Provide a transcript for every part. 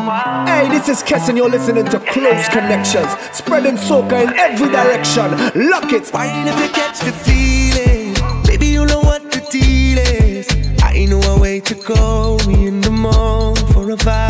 Hey, this is Kes and you're listening to Close Connections, spreading soca in every direction. Lock it. Why if you catch the feeling? Baby, you know what the deal is. I know a way to go. In the mall for a vibe.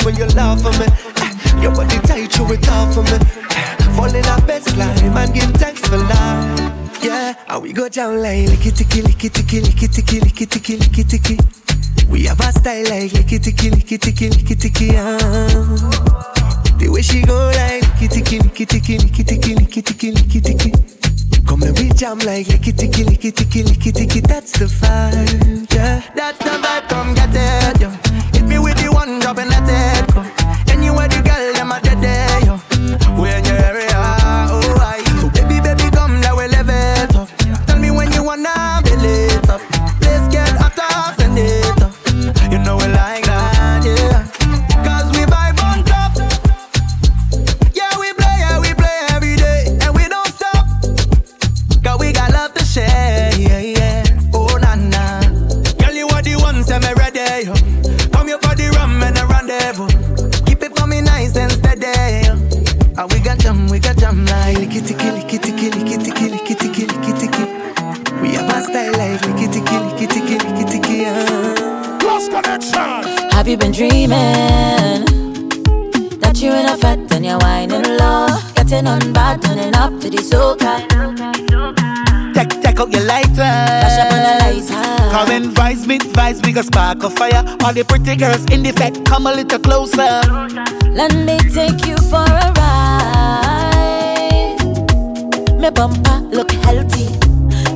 In when you laugh at me. Eh, Your body tight, show it off for me. Eh, Fall in our best line and give thanks for life. Yeah, and we go down like licky ticky, licky ticky, licky ticky, licky ticky, licky ticky. We have a style like licky ticky, licky ticky, licky ticky, ah. The way she go like licky ticky, licky ticky, licky ticky, licky ticky, licky ticky. Come and we jam like licky ticky, licky ticky, licky ticky. That's the vibe, yeah. That's the vibe. Come get it, dreaming that you in a fat and you're whining low, getting on bad, turning up to the soca? Take, take out your lighter. Flash up on the lights, high. Come and vibes, meet vibes, we got spark of fire. All the pretty girls in the fact, come a little closer. Let me take you for a ride. My bumper look healthy.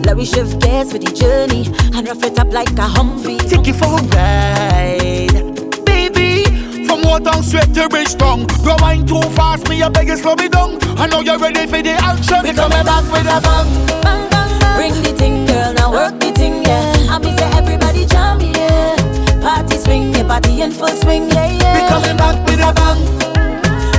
Let me shift gears for the journey and rough it up like a Humvee. Take you for a ride. From water straight to Bridgetown. Go wine too fast, me, I beg you slow me down. I know you're ready for the action. We coming back with a bang. Bang, bang, bang. Bring the thing, girl, now work the thing, yeah. I mean, say everybody jam, yeah. Party swing, yeah, party in full swing, yeah, yeah. We coming back with a bang.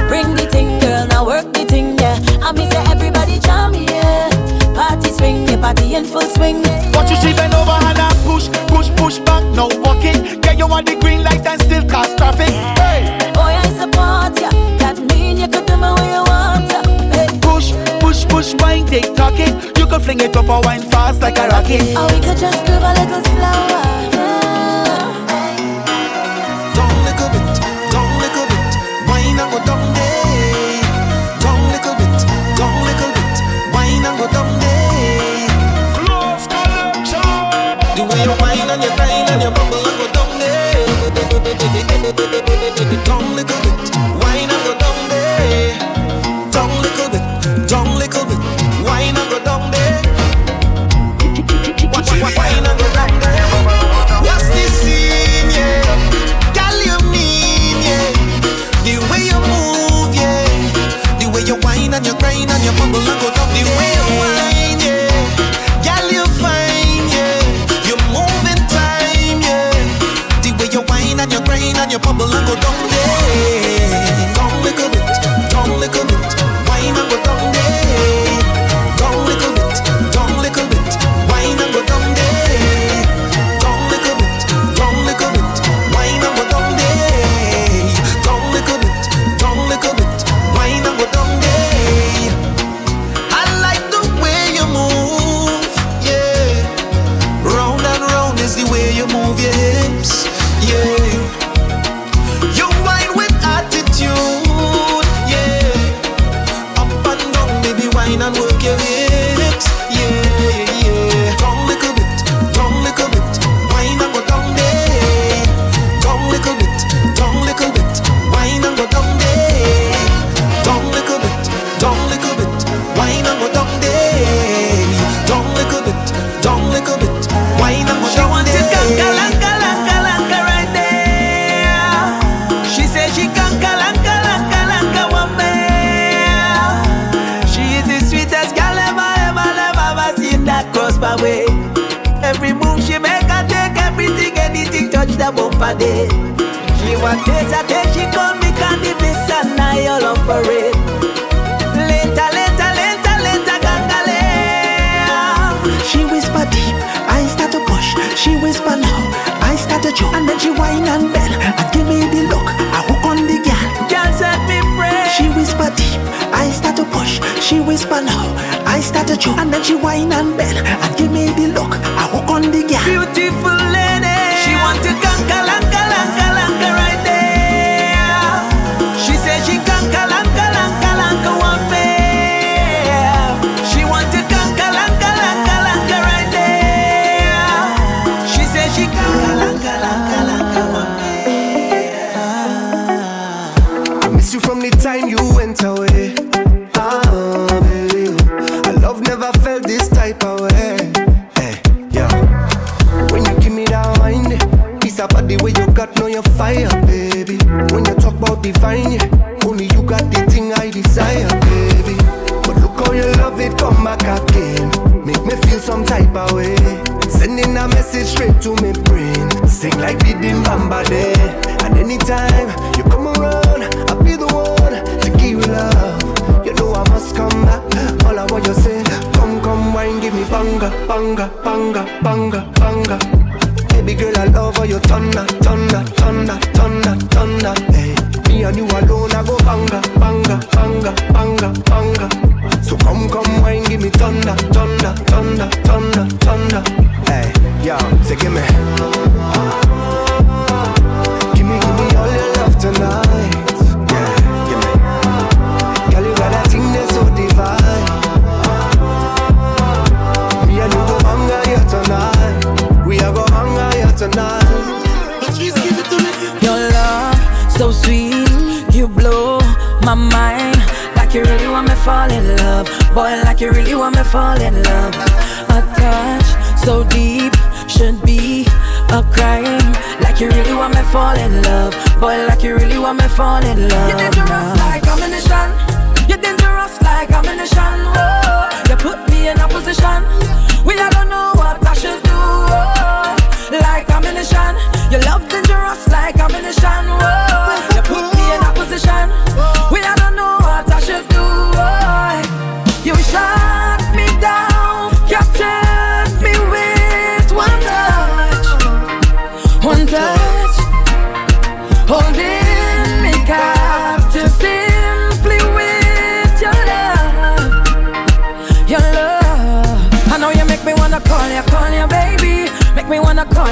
Bring the thing, girl, now work the thing, yeah. I mean, say everybody jam, yeah. Party swing, yeah, party in full swing. Watch you she bend over and I push, push, push back, no walking. Get you on the green light and still cause traffic. Hey, Boy, I support ya. That mean you could do me where you want ya. Hey. push, push, push, wine, take talking. You can fling it up or wine fast like a rocket. Or we could just move a little slower. You grind and you bubble and go down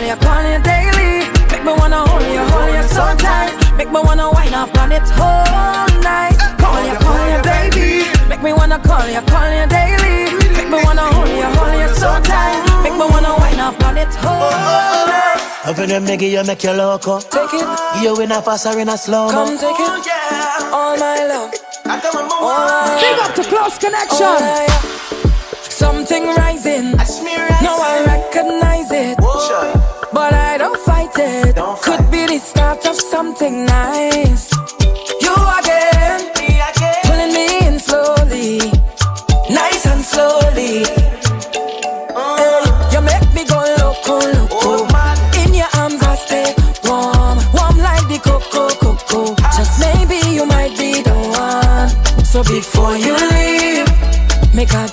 Call you, call you daily. Make me wanna hold you, hold you so tight. Make me wanna wind up on it whole night. Call you, call you, baby. Make me wanna call you, call you daily. Make me wanna hold you, hold you so tight. Make me wanna wind up on it whole night. Up in the you make you loco. Take it. You in a fast or in a slow. Come take it. Oh, yeah. All my love. Oh, Big up to close connection. Something rising. Rising. Now I recognize it. Whoa really start off something nice. You again, pulling me in slowly, nice and slowly. Hey, you make me go loco, loco. In your arms I stay warm, warm like the cocoa, cocoa. Just maybe you might be the one. So before you leave, make a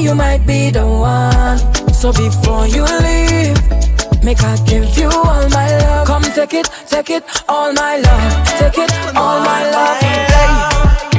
you might be the one. So before you leave, make I give you all my love. Come take it, take it, all my love. Take it, all my love. Hey.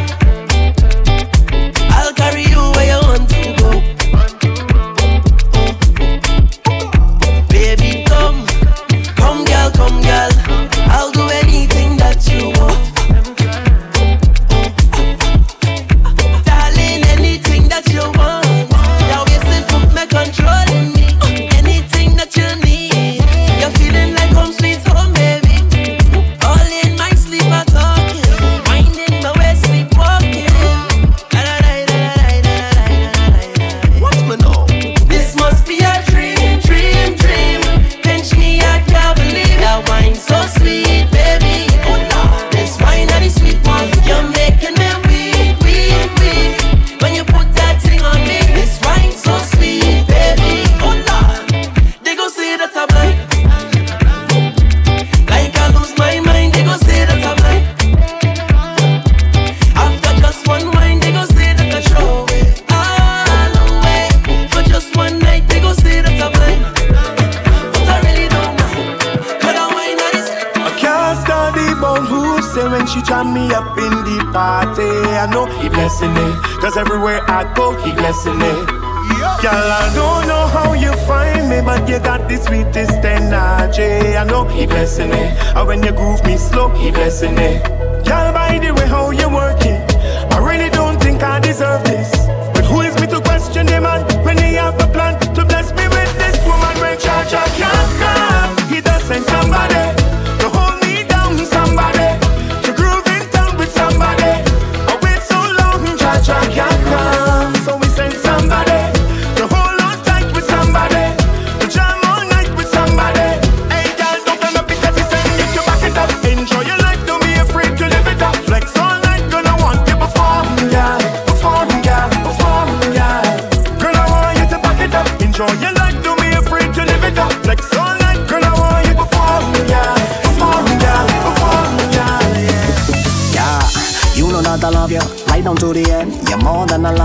Blessing it, and when you groove me slow, he blessing it. Girl, by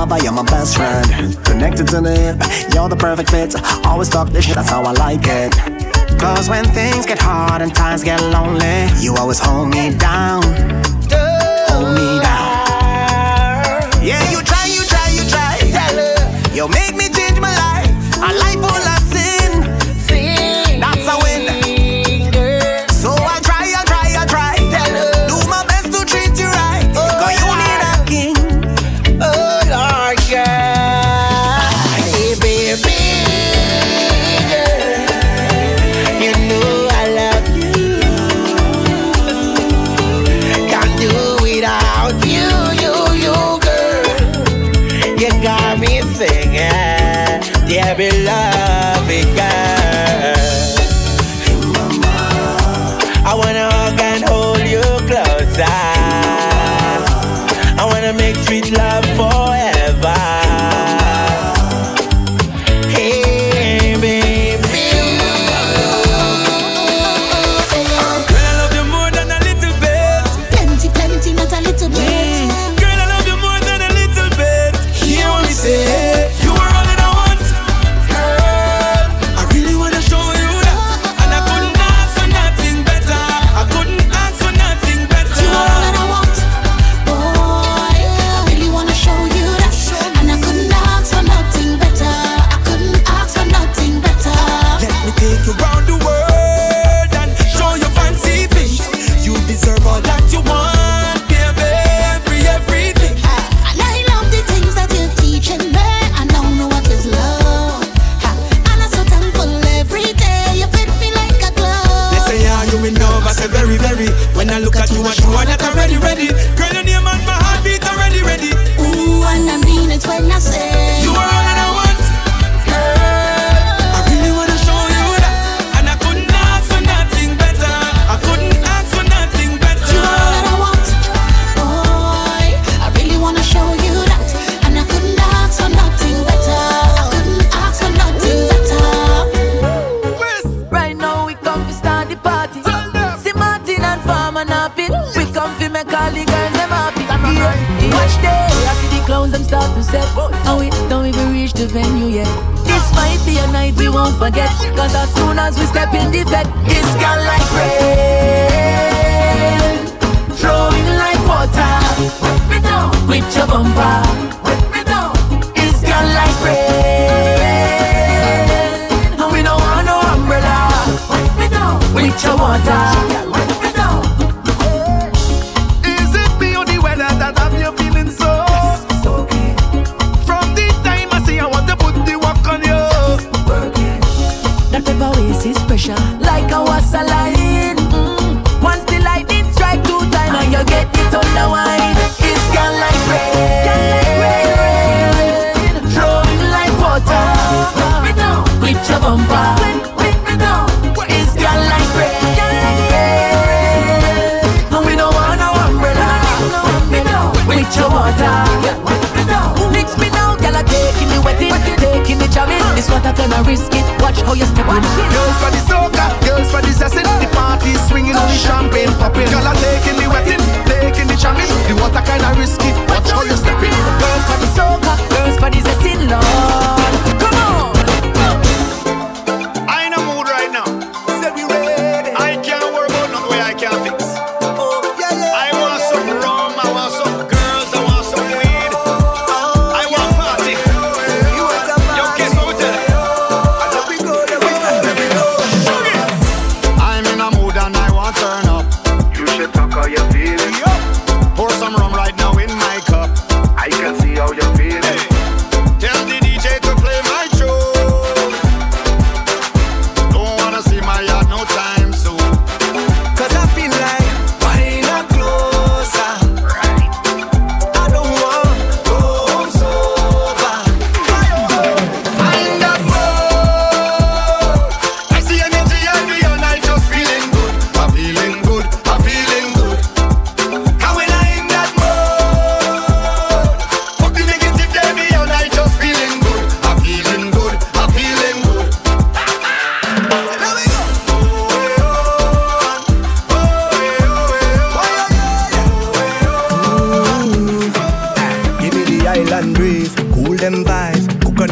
lover, you're my best friend. Connected to the hip, you're the perfect fit. Always talk this shit, that's how I like it. Cause when things get hard and times get lonely, you always hold me down. Hold me down. Yeah, you try, you try, you try. You make me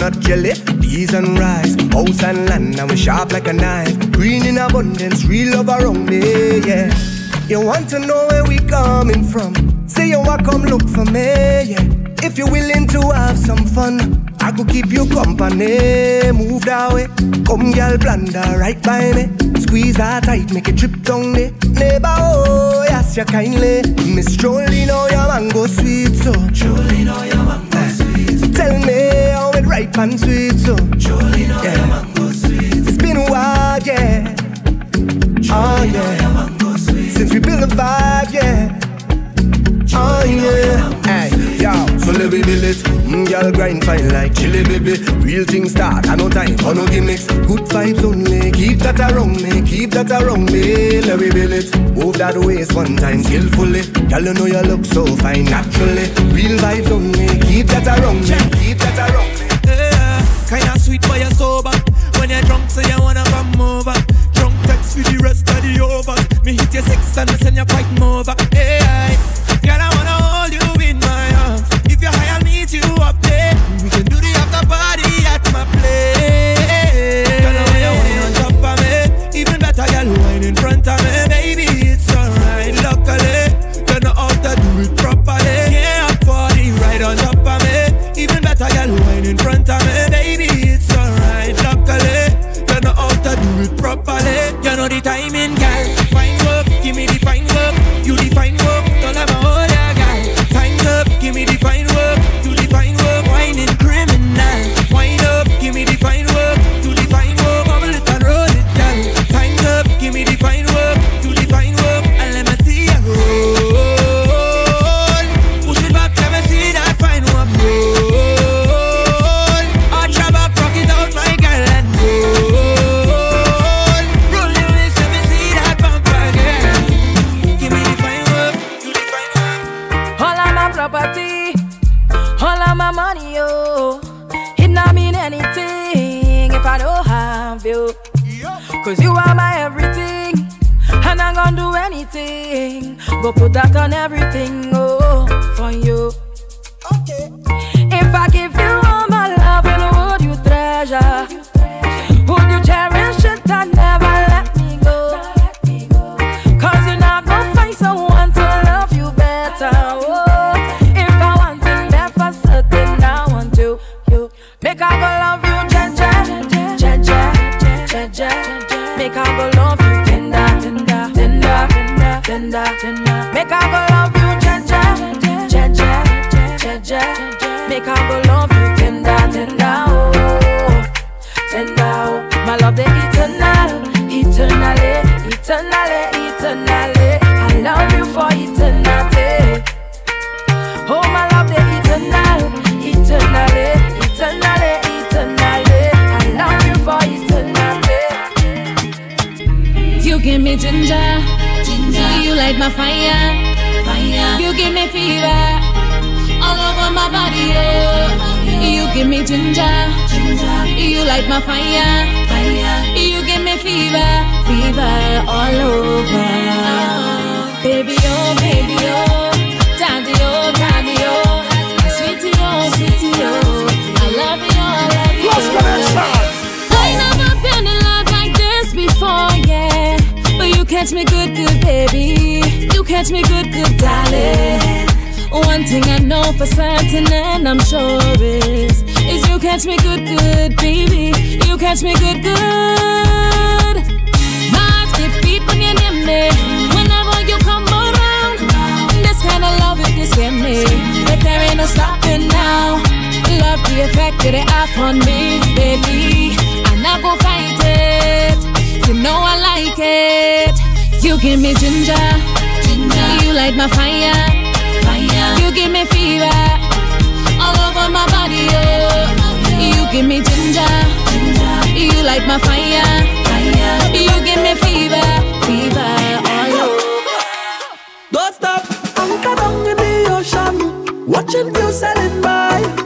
Coconut jelly, peas and rice, house and land, and we sharp like a knife. Green in abundance, real love around me, yeah. You want to know where we coming from? Say you want come look for me, yeah. If you're willing to have some fun, I could keep you company. Move that way, come girl, blunder right by me. Squeeze that tight, make it trip down there. Neighbor, oh, yes, you kindly. Miss Jolie, know oh, your mango sweet, so. Jolie, know oh, your mango ripe and sweet, so. Jolie, know yeah. your mango sweet. It's been a while, yeah. Jolie, oh, yeah. your mango sweet. Since we built a vibe, yeah. Oh yeah, hey, yo, so let me build it. Mm, girl grind fine like chili baby. Real thing start, I no time for no gimmicks. Good vibes only, keep that around me, keep that around me. Let me build it. Move that waist one time skillfully. Girl, you know you look so fine naturally. Real vibes only, keep that around me, keep that around me. Kinda sweet but you're sober. When you're drunk, so you wanna come over. Drunk text for the rest of the overs. Me hit your six and I send you quite over. Hey, Girl, I catch me good, good, darling. One thing I know for certain and I'm sure is Is you catch me good, good, baby. You catch me good, good. My heart skip beat when you're near me. Whenever you come around This kind of love, it just me. But there ain't no stopping now. Love the effect that it have on me, baby. Not gonna fight it. You know I like it. You give me ginger. You light my fire fire. You give me fever all over my body. Oh. You give me ginger, ginger. You light my fire, fire. You give me fever, fever all over. Don't stop, anchor down in the ocean, watching you sailing by.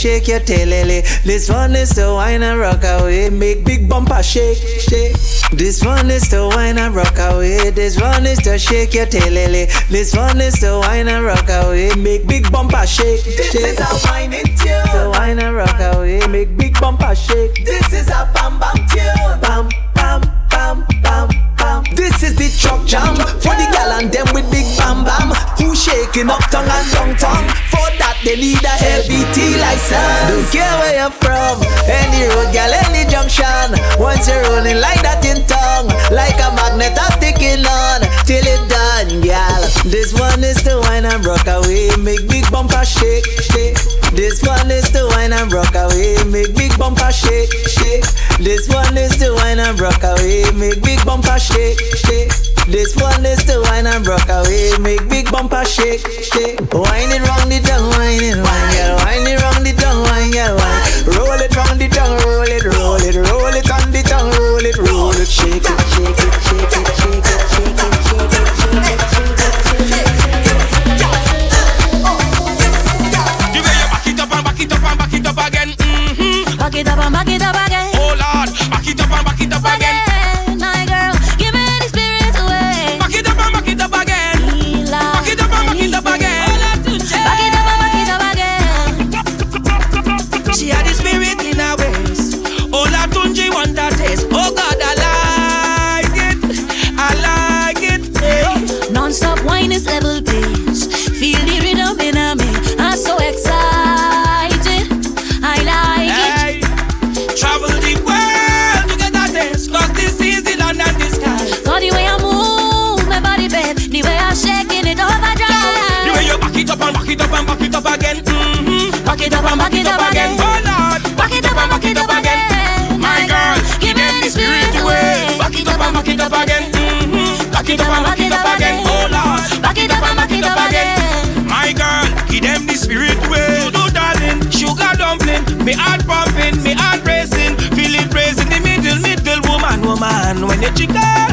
Shake your tail, This one is to wine and rock away. Make big bumper shake, shake. This one is to wine and rock away. This one is to shake your tail, This one is to wine and rock away. Make big bumper shake, shake. This is a whining tune. To wine and rock away. Make big bumper shake. This is a bam bam tune. Bam bam bam bam. This is the truck jam for the gal and them with big bam bam. Shaking up tongue and tongue tongue? For that they need a LBT license. Don't care where you're from, any road, gal, any junction. Once you're rolling like that in tongue, like a magnet, I'm sticking on till it done, gal. This one is to wine and rock away, make big bumper shake, shake. This one is to wine and rock away, make big bumper shake, shake. This one is to wine and rock away, make big bumper shake, shake. This one is to wine and rock away, make big bumper shake, shake. Wine it round the tongue, it up and back it up and back it up again. Mm-hmm. Back it up and back it up again. Oh Lord, back it up and back it up again. My girl, give them the spirit away. Back it up and back it up again. Mm-hmm. Back it up and back it up again. Oh Lord, Back it up and back it up again. My girl, give them the spirit way. Do darling, sugar dumpling, me heart pumping, me heart racing, feel it raising the middle, middle woman, woman. When you chicken,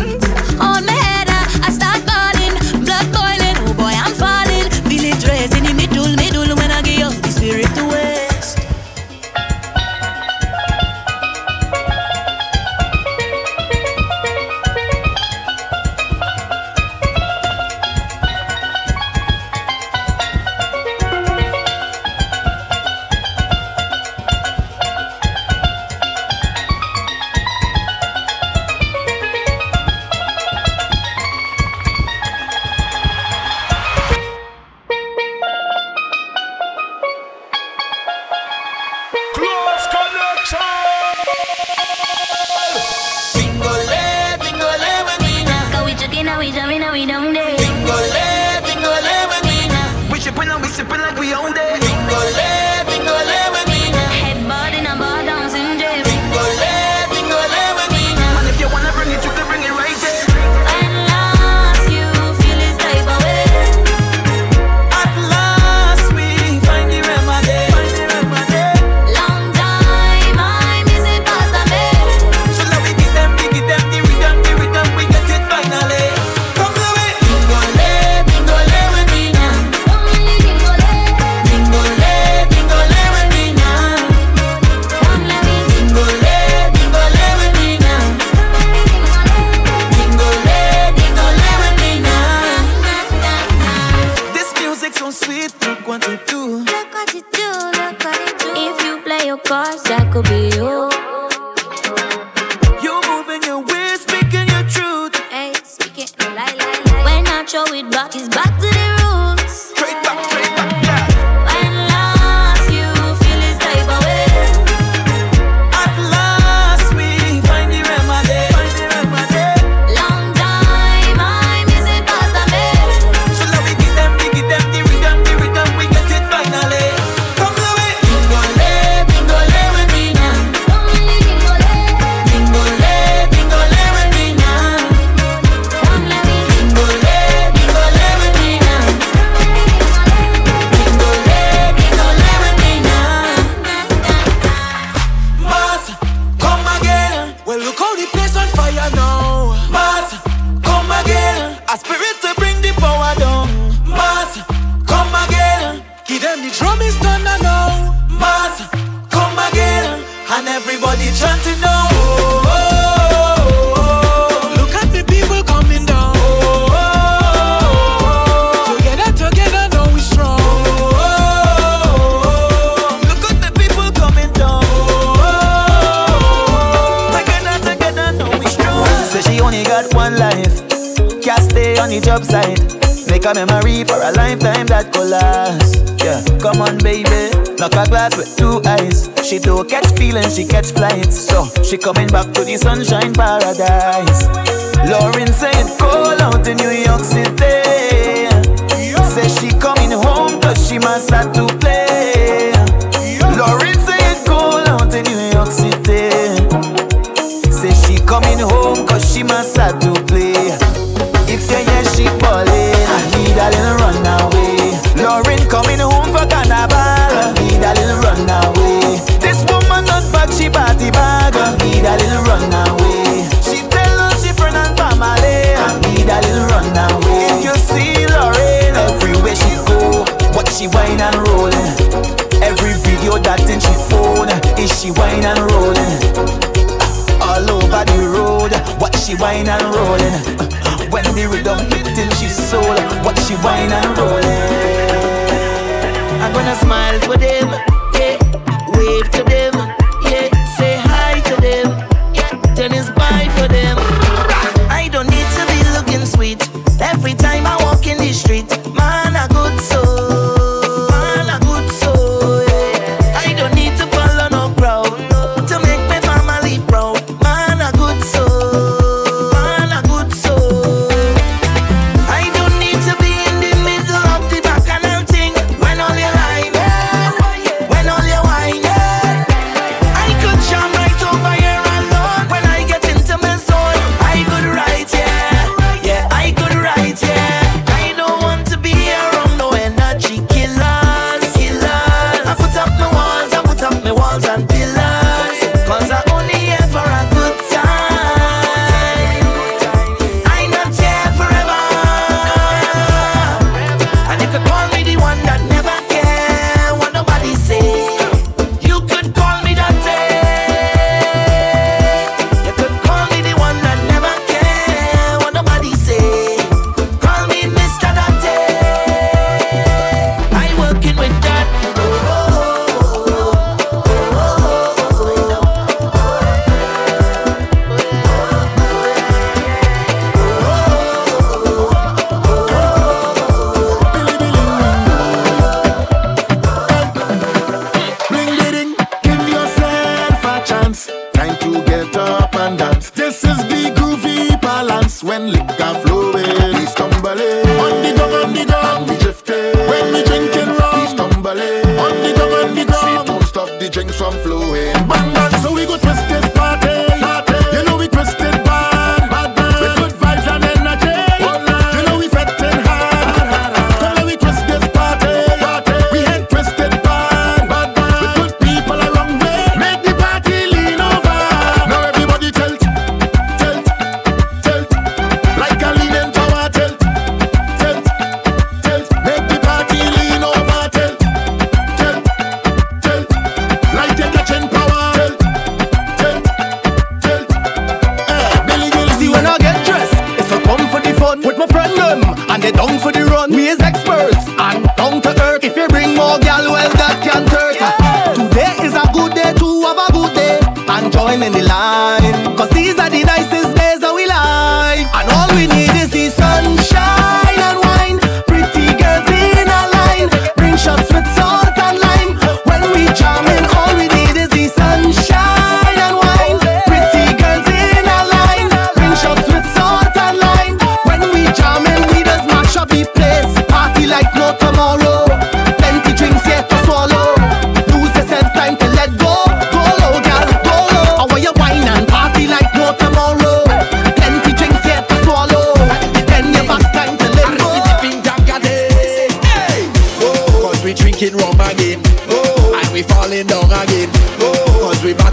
she whine and rolling. All over the road, watch she whine and rolling. When the rhythm hit in she soul, watch she whine and rolling. I'm gonna smile for them.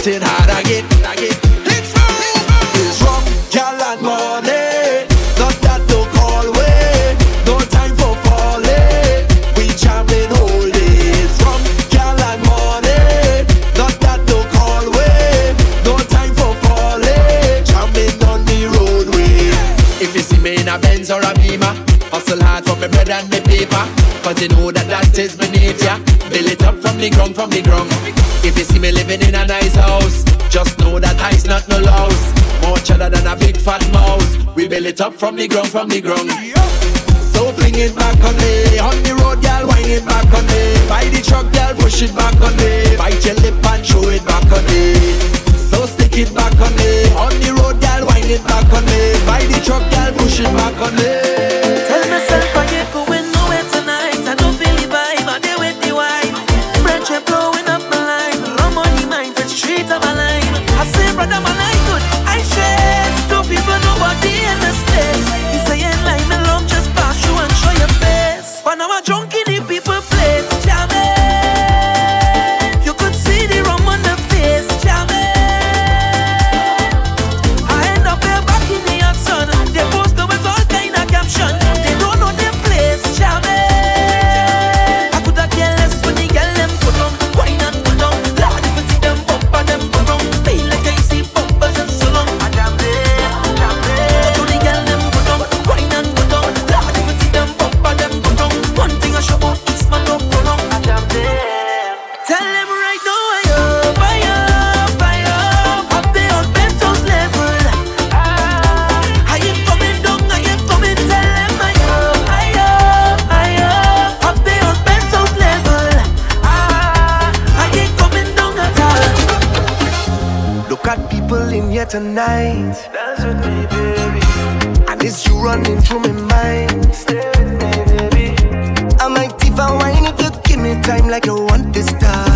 getting hot. I get it up from the ground, from the ground. So fling it back on me, on the road, girl, wind it back on me. By the truck, girl, push it back on me. Bite your lip and throw it back on me. So stick it back on me, on the road, girl, wind it back on me. By the truck, girl, push it back on me. Tell myself I ain't going. brother, my life. here tonight. Dance with me, baby. And it's you running through my mind. Stay with me, baby. I might even wine if you give me time like you want this time.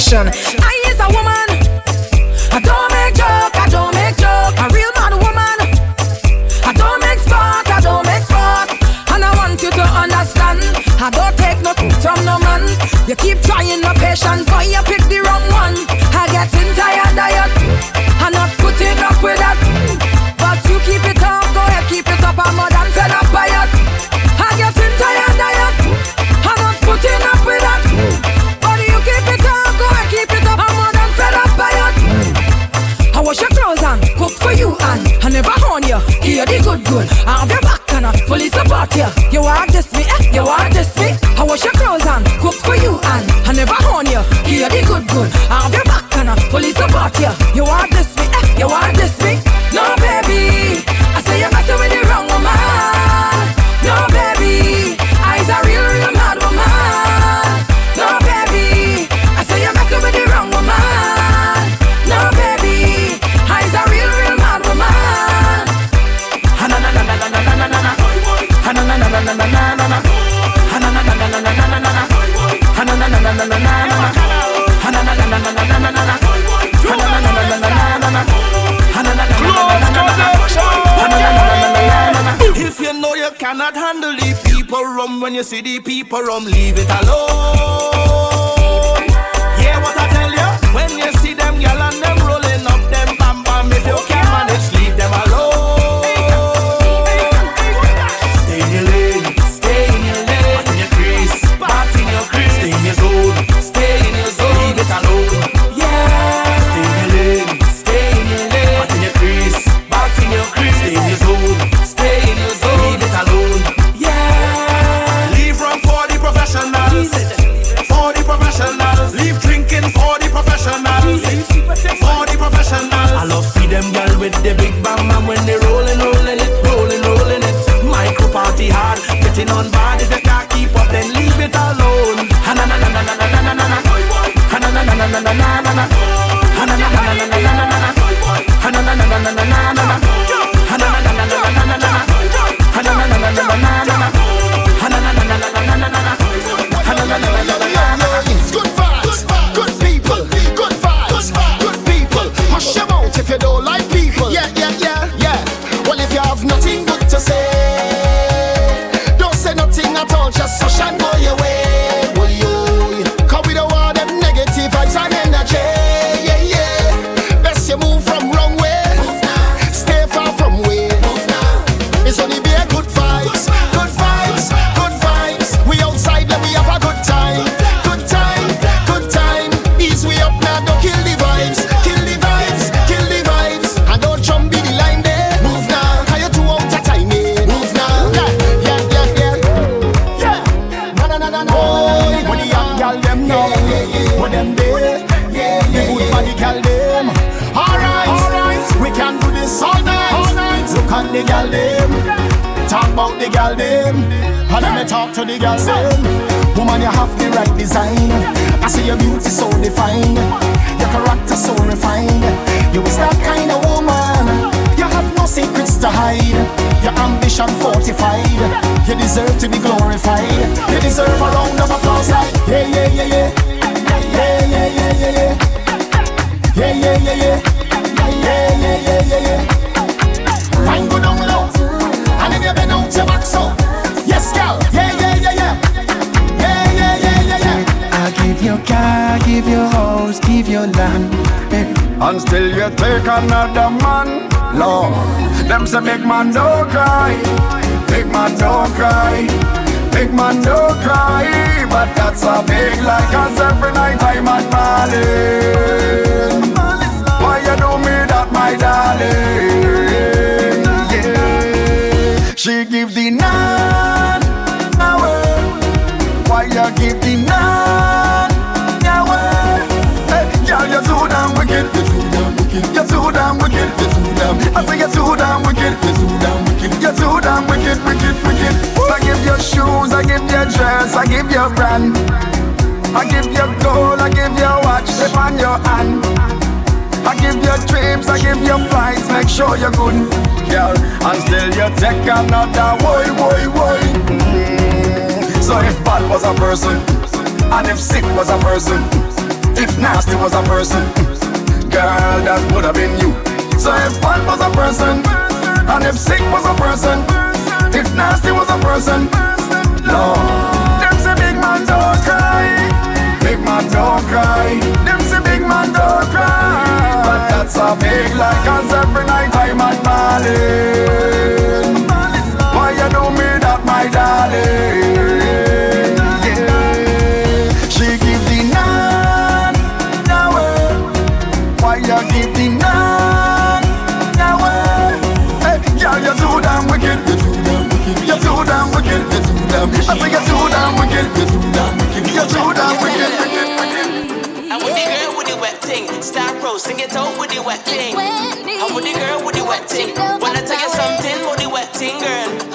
action. So make man don't cry, make man don't cry, make man don't cry. But that's a big lie, cause every night I'm at Why you do me that, my dad? shoes, I give you dress, I give you brand. I give you gold, I give you watch, tip on your hand. I give you trips, I give you flights, make sure you're good, girl. And still you take another boy, boy, boy. Mm. So if bad was a person, and if sick was a person, if nasty was a person, girl, that would have been you. So if bad was a person, and if sick was a person, if nasty was a person. No. Them say big man don't cry. Big man don't cry. Them say big man don't cry. But that's a big lie. Cause every night I'm at Marlin. Why you do me that, my darling? wicked. Africa so damn wicked. You're so damn wicked. I'm with the girl with the wet thing. Star Pro, sing it out with the wet thing. I'm with the girl with the wet thing. Wanna tell you something with the wet thing, girl.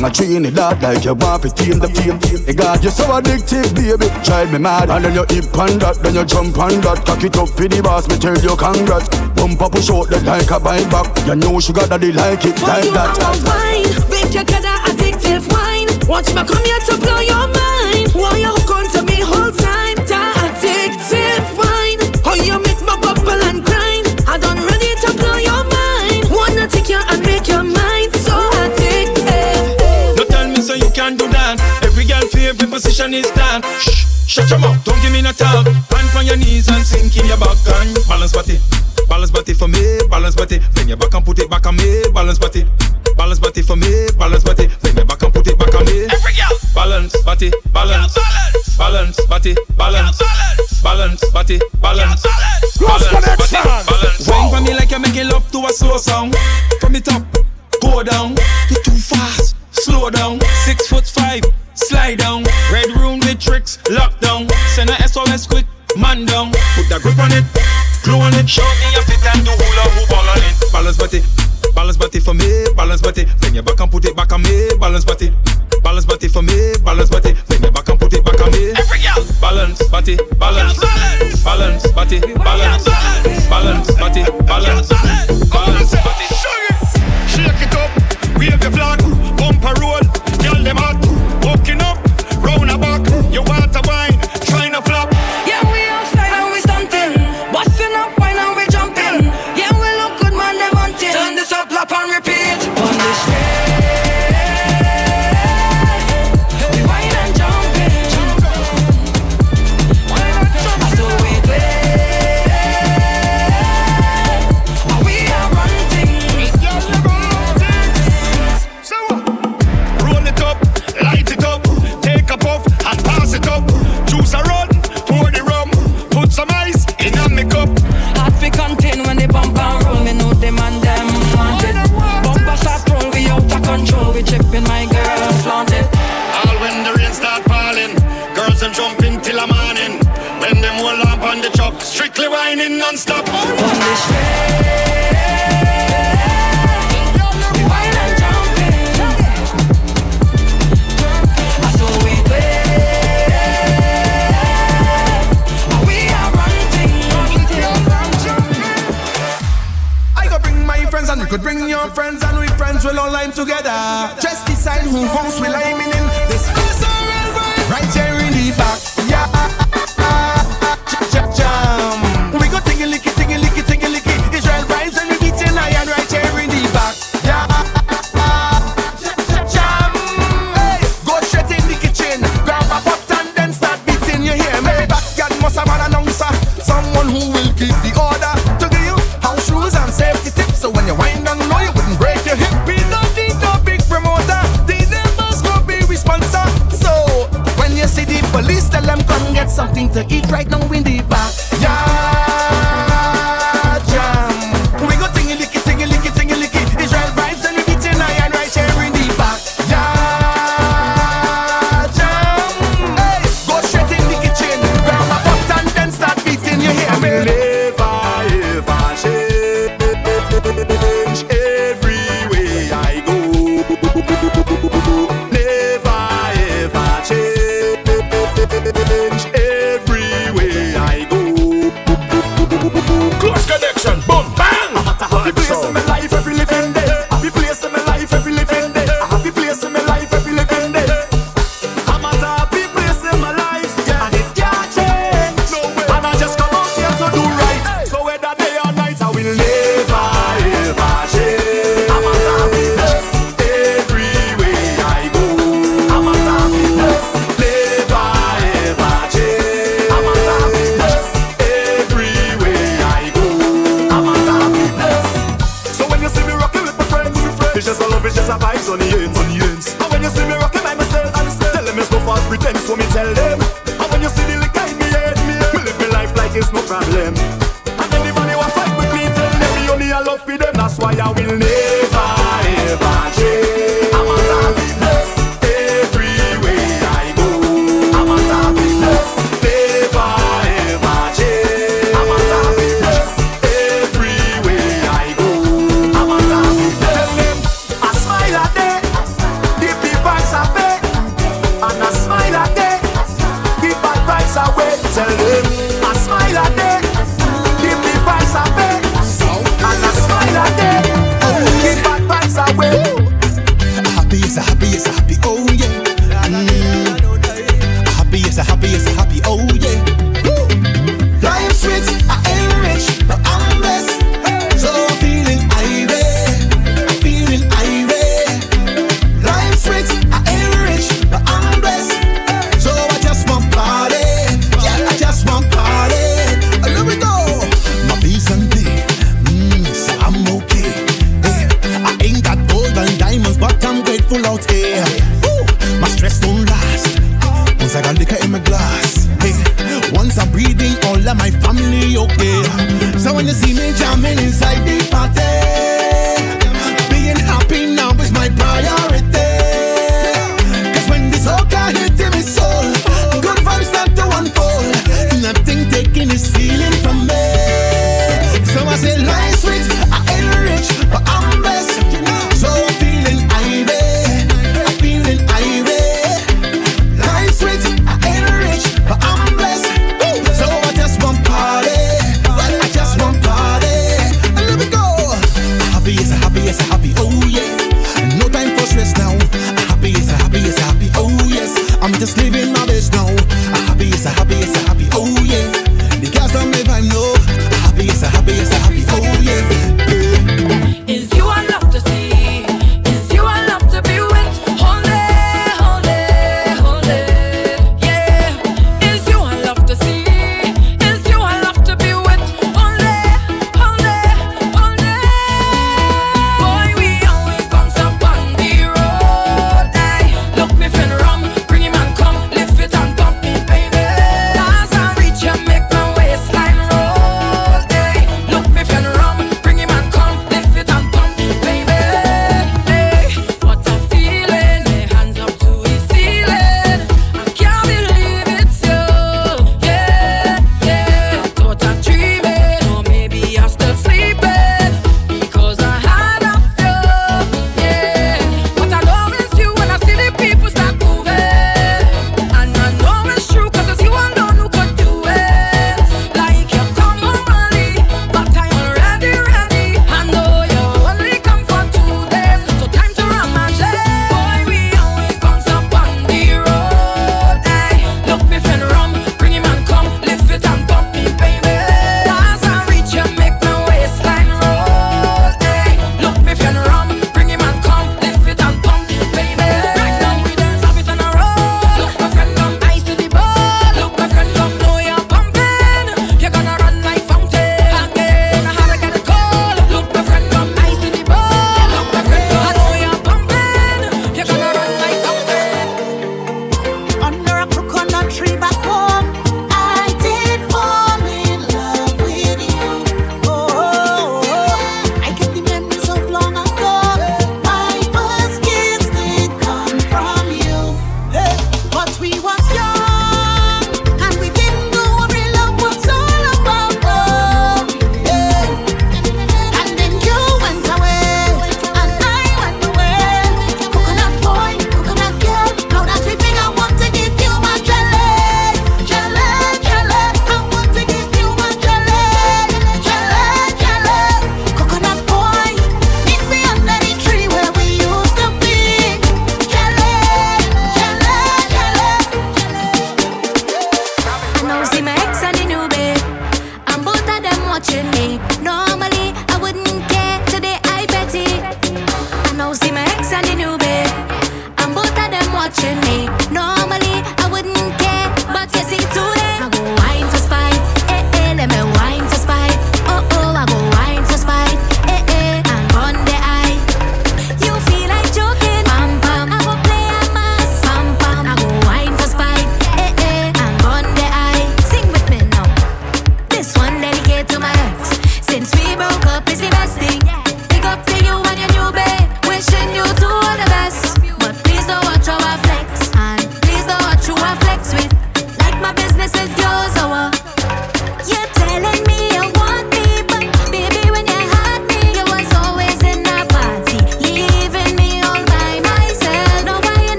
tongue a Trinidad like you want to tame the fame. Hey God, you're so addictive, baby. Drive me mad. And then you hip on that, then you jump on that. Cock it up for the boss, me tell you congrats. Bump up, push out that like a bite back. You know sugar daddy like it Why like you that. Wine, make your addictive wine. Watch me come here to blow your mind. Why you position is done. Shh, shut your mouth, don't give me no talk. Hand on your knees and sink in your back and balance body. Balance body for me, balance body. Bend your back and put it back on me, balance body. Balance body for me, balance body. Bend your back and put it back on me. Every girl. Balance body, balance. Balance, balance body, balance. Balance body, balance. Balance body, balance. Wine for me like you're making love to a slow song. From the top, go down. You're too fast, slow down. Six foot five. Slide down, red room with tricks, lockdown. Send a SOS quick, man down. Put that grip on it, glue on it. Show me your fit and do hula hoop all on it. Balance body, balance body for me, balance body. Bend your back and put it back on me, balance body. Balance body for me, balance body. Bend your back and put it back on me. Every girl, Balance body, balance, balance body, balance, balance body, balance, balance. Strictly whining non-stop. Polish and could bring your friends and we friends will all line together. Just decide who house will I in. This is a real right here in the back. Yeah. nothing to eat right now in the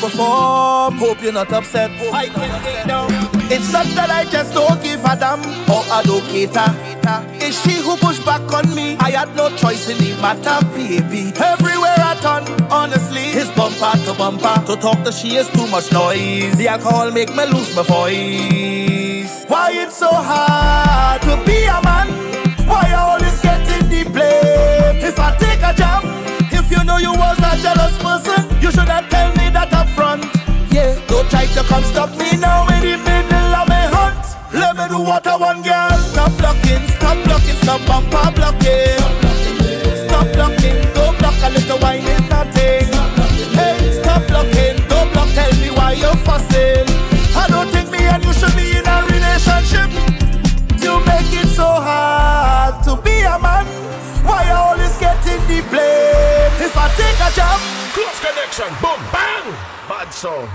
perform. Hope you're not upset. Oh, I can't get down. It's not that I just don't give a damn or I don't cater. It's she who pushed back on me. I had no choice in the matter, baby. Everywhere I turn, honestly, it's bumper to bumper. To talk to she is too much noise. The alcohol make me lose my voice. Why it's so hard to be a man? Why I always getting the blame? If I take a jump if you know you was a jealous person, you should have come stop me now in the middle of my hunt. Let me do what I want, girl. Stop blocking, stop blocking, stop bumper blocking. Stop blocking, don't block a little wine is nothing. Hey, stop blocking, don't block, tell me why you're fussing. I don't think me and you should be in a relationship. You make it so hard to be a man. Why I always get in the blame? If I take a jump, close connection, boom, bang, bad song.